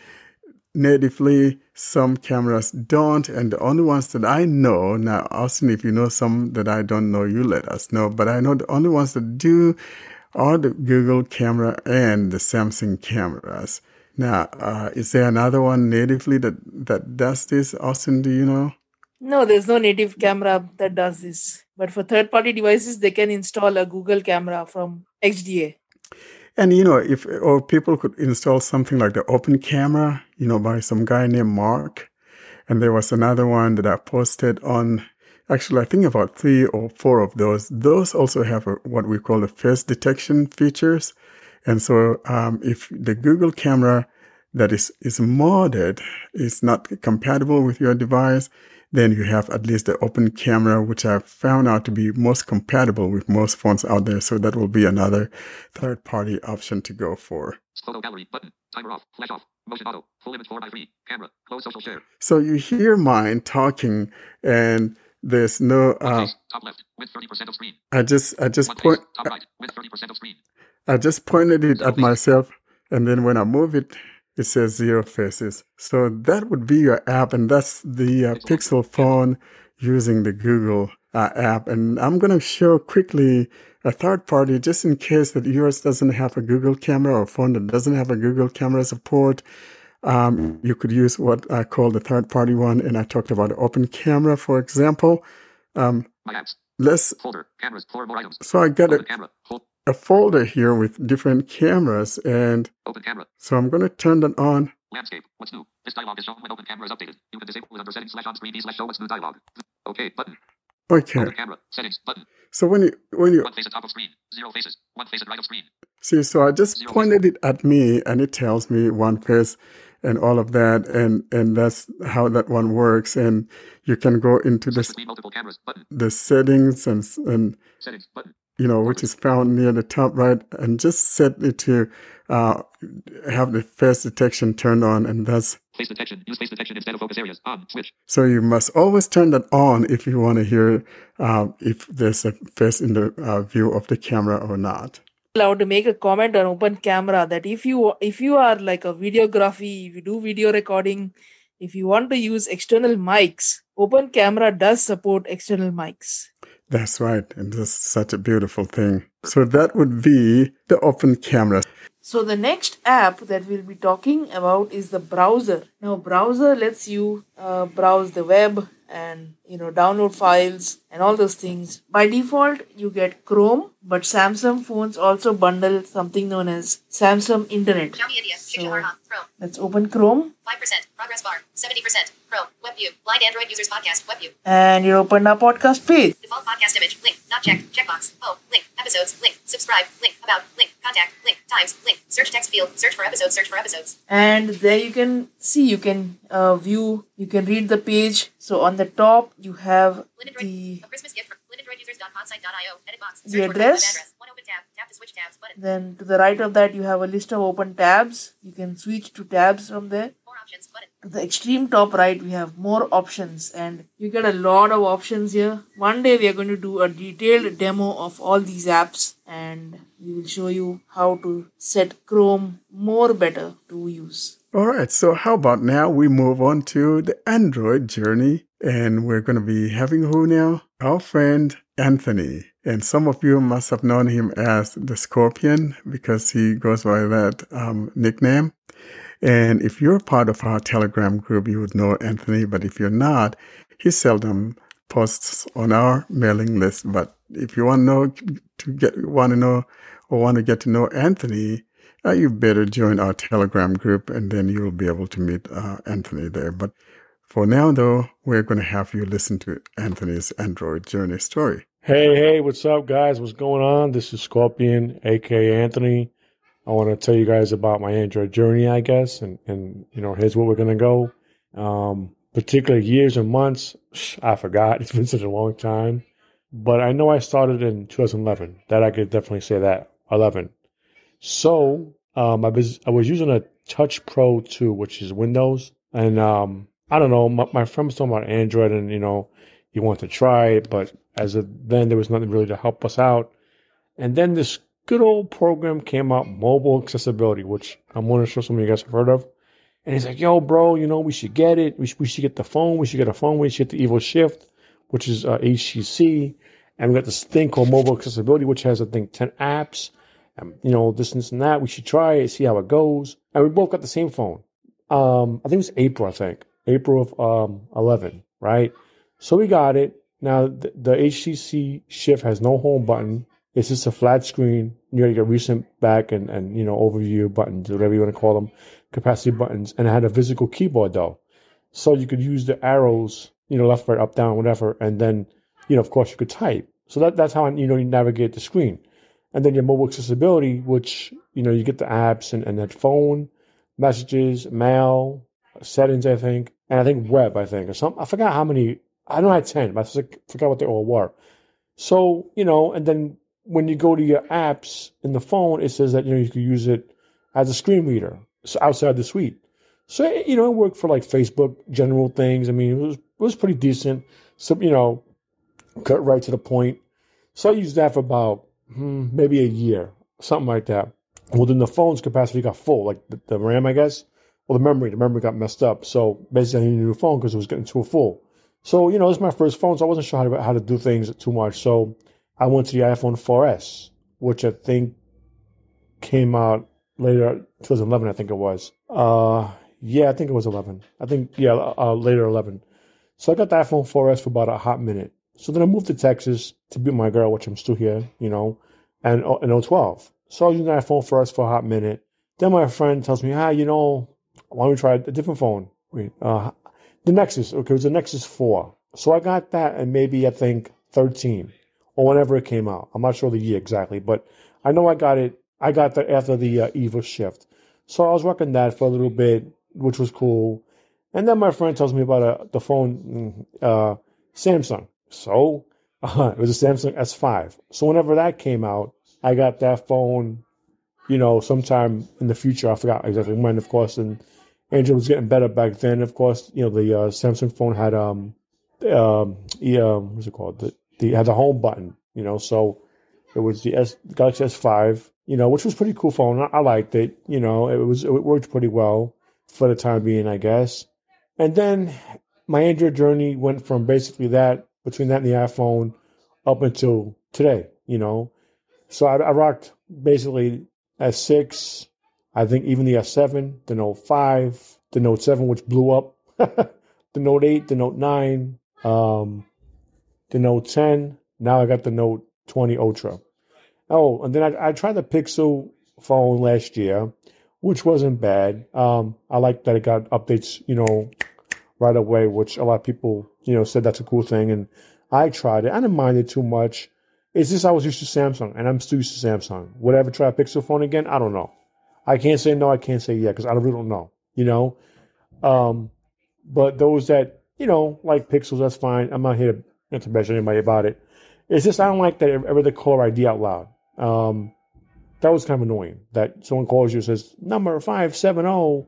natively some cameras don't and the only ones that i know now austin if you know some that i don't know you let us know but i know the only ones that do are the google camera and the samsung cameras now uh, is there another one natively that that does this austin do you know no there's no native camera that does this but for third party devices they can install a google camera from xda And you know, if or people could install something like the Open Camera, you know, by some guy named Mark. And there was another one that I posted on. Actually, I think about three or four of those. Those also have a, what we call the face detection features. And so, um, if the Google camera that is is modded is not compatible with your device, then you have at least the open camera, which I've found out to be most compatible with most phones out there. So that will be another third party option to go for. Photo gallery button. Timer off. Flash off. Motion auto. Full image 4 by 3 Camera. Close social share. So you hear mine talking and there's no, uh. Top left. With 30% of screen. I just, I just point, Top right. With 30% of screen. I just pointed it at myself, and then when I move it, it says zero faces. So that would be your app, and that's the uh, Pixel phone using the Google uh, app. And I'm going to show quickly a third party just in case that yours doesn't have a Google camera or phone that doesn't have a Google camera support. Um, you could use what I call the third party one, and I talked about open camera, for example. Um, My apps. let's. Folder. Cameras. Four more items. So I got a, camera. A folder here with different cameras, and Open camera. so I'm going to turn that on. Landscape. What's new? This dialog is shown when open camera is updated. You can disable it under settings slash on screen slash show what's new dialog. Okay button. Okay. Open camera. Settings button. So when you when you One face at top of screen. Zero faces. One face at right of screen. see, so I just Zero pointed it at me, and it tells me one face and all of that, and and that's how that one works. And you can go into the between multiple cameras button. the settings and and Settings you know which is found near the top right, and just set it to uh, have the face detection turned on, and that's Face detection. Use face detection instead of focus areas. On. Switch. So you must always turn that on if you want to hear uh, if there's a face in the uh, view of the camera or not. Allowed to make a comment on open camera that if you if you are like a videography if you do video recording if you want to use external mics open camera does support external mics That's right, and that's such a beautiful thing. So that would be the open camera. so the next app that we'll be talking about is the browser now browser lets you uh, browse the web and you know download files and all those things by default you get chrome but samsung phones also bundle something known as samsung internet So- Shiksha Harha. Chrome. let's open chrome 5%. Progress bar. 70%. Chrome. Web view. Blind Android users podcast. Web view. and you open our podcast page. Default podcast image. Link. Not checked. Checkbox. Home. Link. Episodes. Link. Subscribe. Link. About. Link. Contact. Link. Times. Link. Search text field. Search for episodes. Search for episodes. And there you can see, you can uh, view, you can read the page. So on the top, you have the A Christmas gift from blindandroidusers.podsite.io. Edit box. The Search for address. web address. One open tab. Tap to switch tabs. Button. then to the right of that, you have a list of open tabs. You can switch to tabs from there. More options. Button. The extreme top right, we have more options, and you get a lot of options here. One day, we are going to do a detailed demo of all these apps, and we will show you how to set Chrome more better to use. All right, so how about now we move on to the Android journey, and we're going to be having who now? Our friend Anthony. And some of you must have known him as the Scorpion because he goes by that um, nickname. And if you're part of our Telegram group, you would know Anthony. But if you're not, he seldom posts on our mailing list. But if you want to know to get want to know or want to get to know Anthony, uh, you better join our Telegram group, and then you'll be able to meet uh, Anthony there. But for now, though, we're going to have you listen to Anthony's Android journey story. Hey, hey, what's up, guys? What's going on? This is Scorpion, aka Anthony. I want to tell you guys about my Android journey, I guess, and, and you know, here's where we're gonna go. Um, particular years and months, I forgot. It's been such a long time, but I know I started in 2011. That I could definitely say that 11. So um, I was I was using a Touch Pro 2, which is Windows, and um, I don't know. My, my friend was talking about Android, and you know, he wanted to try it, but as of then, there was nothing really to help us out. And then this good old program came out, mobile accessibility, which I'm not sure some of you guys have heard of. And he's like, "Yo, bro, you know, we should get it. We should, we should get the phone. We should get a phone. We should get the Evo Shift, which is uh, HTC, and we got this thing called mobile accessibility, which has I think ten apps, and you know, this and this and that. We should try it, see how it goes. And we both got the same phone. Um, I think it was April. I think April of um 11, right? So we got it. Now the, the HTC Shift has no home button. It's just a flat screen. You got your recent back and, and you know overview buttons, whatever you want to call them, capacity buttons, and it had a physical keyboard though, so you could use the arrows, you know, left, right, up, down, whatever, and then you know, of course, you could type. So that that's how you know you navigate the screen, and then your mobile accessibility, which you know you get the apps and, and that phone messages, mail, settings, I think, and I think web, I think, or something. I forgot how many. I know I had 10, but I forgot what they all were. So, you know, and then when you go to your apps in the phone, it says that, you know, you can use it as a screen reader so outside the suite. So, it- you know, it worked for like Facebook, general things. I mean, it was, it was pretty decent. So, you know, cut right to the point. So I used that for about hmm, maybe a year, something like that. Well, then the phone's capacity got full, like the, the RAM, I guess. Well, the memory, the memory got messed up. So basically, I needed a new phone because it was getting too full. So, you know, this is my first phone, so I wasn't sure how to, how to do things too much. So I went to the iPhone 4S, which I think came out later, 2011, I think it was. Uh, yeah, I think it was 11. I think, yeah, uh, later 11. So I got the iPhone 4S for about a hot minute. So then I moved to Texas to be my girl, which I'm still here, you know, and in 012. So I was using the iPhone 4S for a hot minute. Then my friend tells me, ah, you know, why don't we try a different phone? Wait, uh, the Nexus. Okay, it was the Nexus 4. So I got that and maybe I think 13 or whenever it came out. I'm not sure the year exactly, but I know I got it. I got that after the uh, Evo Shift. So I was working that for a little bit, which was cool. And then my friend tells me about uh, the phone, mm, uh, Samsung. So it was a Samsung S5. So whenever that came out, I got that phone, you know, sometime in the future. I forgot exactly when, of course. And Android was getting better back then. Of course, you know, the uh, Samsung phone had, um, um, the, um, what's it called? The, the, had the home button, you know, so it was the S, Galaxy S5, you know, which was pretty cool phone. I, I liked it, you know, it was, it worked pretty well for the time being, I guess. And then my Android journey went from basically that, between that and the iPhone, up until today, you know. So I, I rocked basically S6, I think even the S7, the Note 5, the Note 7, which blew up, the Note 8, the Note 9, um, the Note 10. Now I got the Note 20 Ultra. Oh, and then I, I tried the Pixel phone last year, which wasn't bad. Um, I like that it got updates, you know, right away, which a lot of people, you know, said that's a cool thing. And I tried it. I didn't mind it too much. It's just I was used to Samsung, and I'm still used to Samsung. Would I ever try a Pixel phone again? I don't know. I can't say no. I can't say yeah because I really don't know. You know, um, but those that you know like Pixels, that's fine. I'm not here to, measure anybody about it. It's just I don't like that ever the caller ID out loud. Um, that was kind of annoying. That someone calls you and says number five seven zero,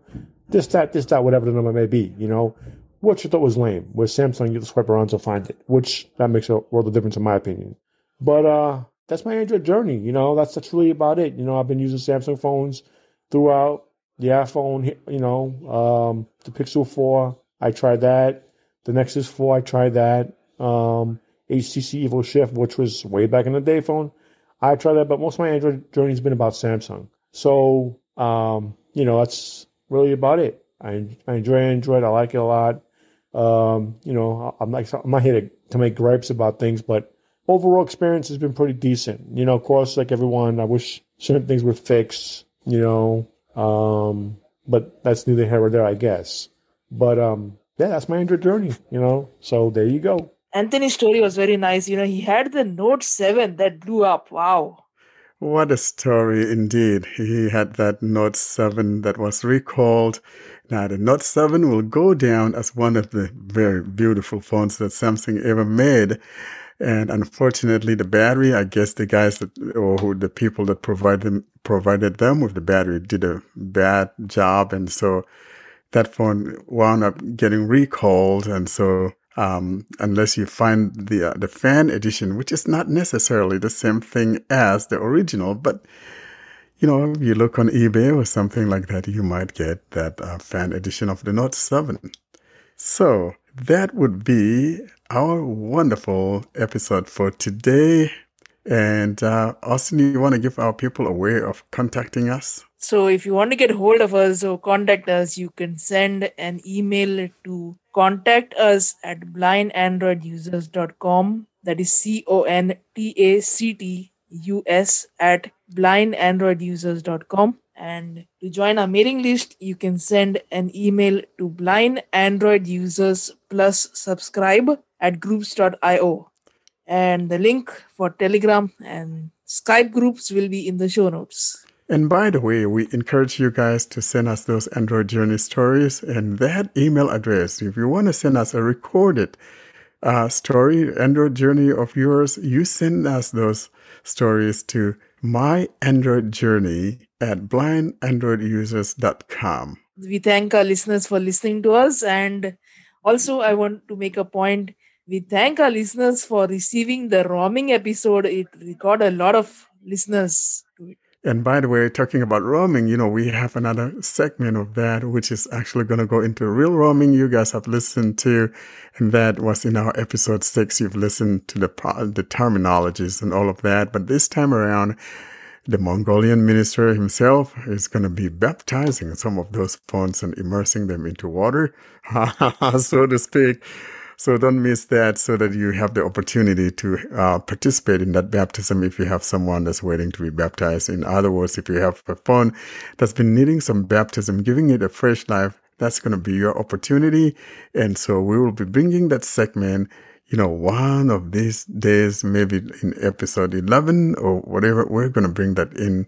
this that this that whatever the number may be. You know, which I thought was lame. With Samsung, you swipe around to find it, which that makes a world of difference in my opinion. But uh, that's my Android journey. You know, that's that's really about it. You know, I've been using Samsung phones throughout. The iPhone, you know, um, the Pixel 4, I tried that. The Nexus 4, I tried that. Um, HTC Evo Shift, which was way back in the day phone, I tried that. But most of my Android journey has been about Samsung. So, um, you know, that's really about it. I, I enjoy Android. I like it a lot. Um, you know, I'm not, I'm not here to, to make gripes about things, but overall experience has been pretty decent. You know, of course, like everyone, I wish certain things were fixed, you know, um, but that's neither here or there, I guess. But, um, yeah, that's my Android journey, you know, so there you go. Anthony's story was very nice. You know, he had the Note 7 that blew up. Wow. What a story indeed. He had that Note 7 that was recalled. Now, the Note 7 will go down as one of the very beautiful phones that Samsung ever made. And unfortunately, the battery, I guess the guys that, or who, the people that provided them, provided them with the battery did a bad job. And so that phone wound up getting recalled. And so, um, unless you find the, uh, the fan edition, which is not necessarily the same thing as the original, but you know, you look on eBay or something like that, you might get that uh, fan edition of the Note 7. So that would be our wonderful episode for today. And uh, Austin, you want to give our people a way of contacting us? So if you want to get hold of us or contact us, you can send an email to contact us at blindandroidusers.com. That is C O N T A C T U S at blindandroidusers.com. And to join our mailing list, you can send an email to blindandroidusers plus subscribe at groups.io. And the link for Telegram and Skype groups will be in the show notes. And by the way, we encourage you guys to send us those Android Journey stories and that email address. If you want to send us a recorded uh, story, Android Journey of yours, you send us those stories to my Android Journey at blindandroidusers.com. We thank our listeners for listening to us. And also, I want to make a point. We thank our listeners for receiving the roaming episode. It got a lot of listeners to it. And by the way, talking about roaming, you know, we have another segment of that, which is actually going to go into real roaming you guys have listened to. And that was in our episode six. You've listened to the, the terminologies and all of that. But this time around, the Mongolian minister himself is going to be baptizing some of those phones and immersing them into water, so to speak. So don't miss that so that you have the opportunity to uh, participate in that baptism if you have someone that's waiting to be baptized. In other words, if you have a phone that's been needing some baptism, giving it a fresh life, that's going to be your opportunity. And so we will be bringing that segment you know, one of these days, maybe in episode 11 or whatever, we're going to bring that in,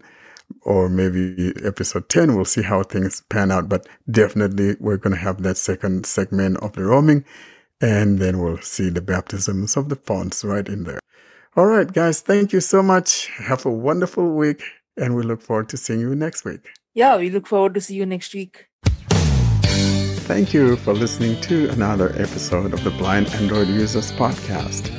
or maybe episode 10. We'll see how things pan out, but definitely we're going to have that second segment of the roaming. And then we'll see the baptisms of the fonts right in there. All right, guys, thank you so much. Have a wonderful week, and we look forward to seeing you next week. Yeah, we look forward to see you next week. Thank you for listening to another episode of the Blind Android Users Podcast.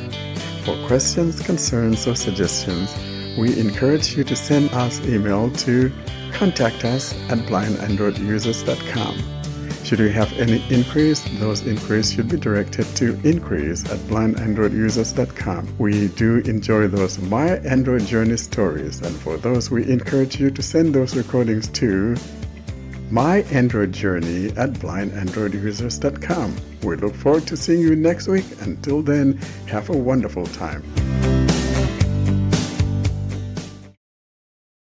For questions, concerns, or suggestions, we encourage you to send us email to contact us at blindandroidusers.com. Should we have any inquiries, those inquiries should be directed to inquiries at blindandroidusers.com. We do enjoy those My Android Journey stories, and for those, we encourage you to send those recordings to My Android Journey at blindandroidusers.com. We look forward to seeing you next week. Until then, have a wonderful time.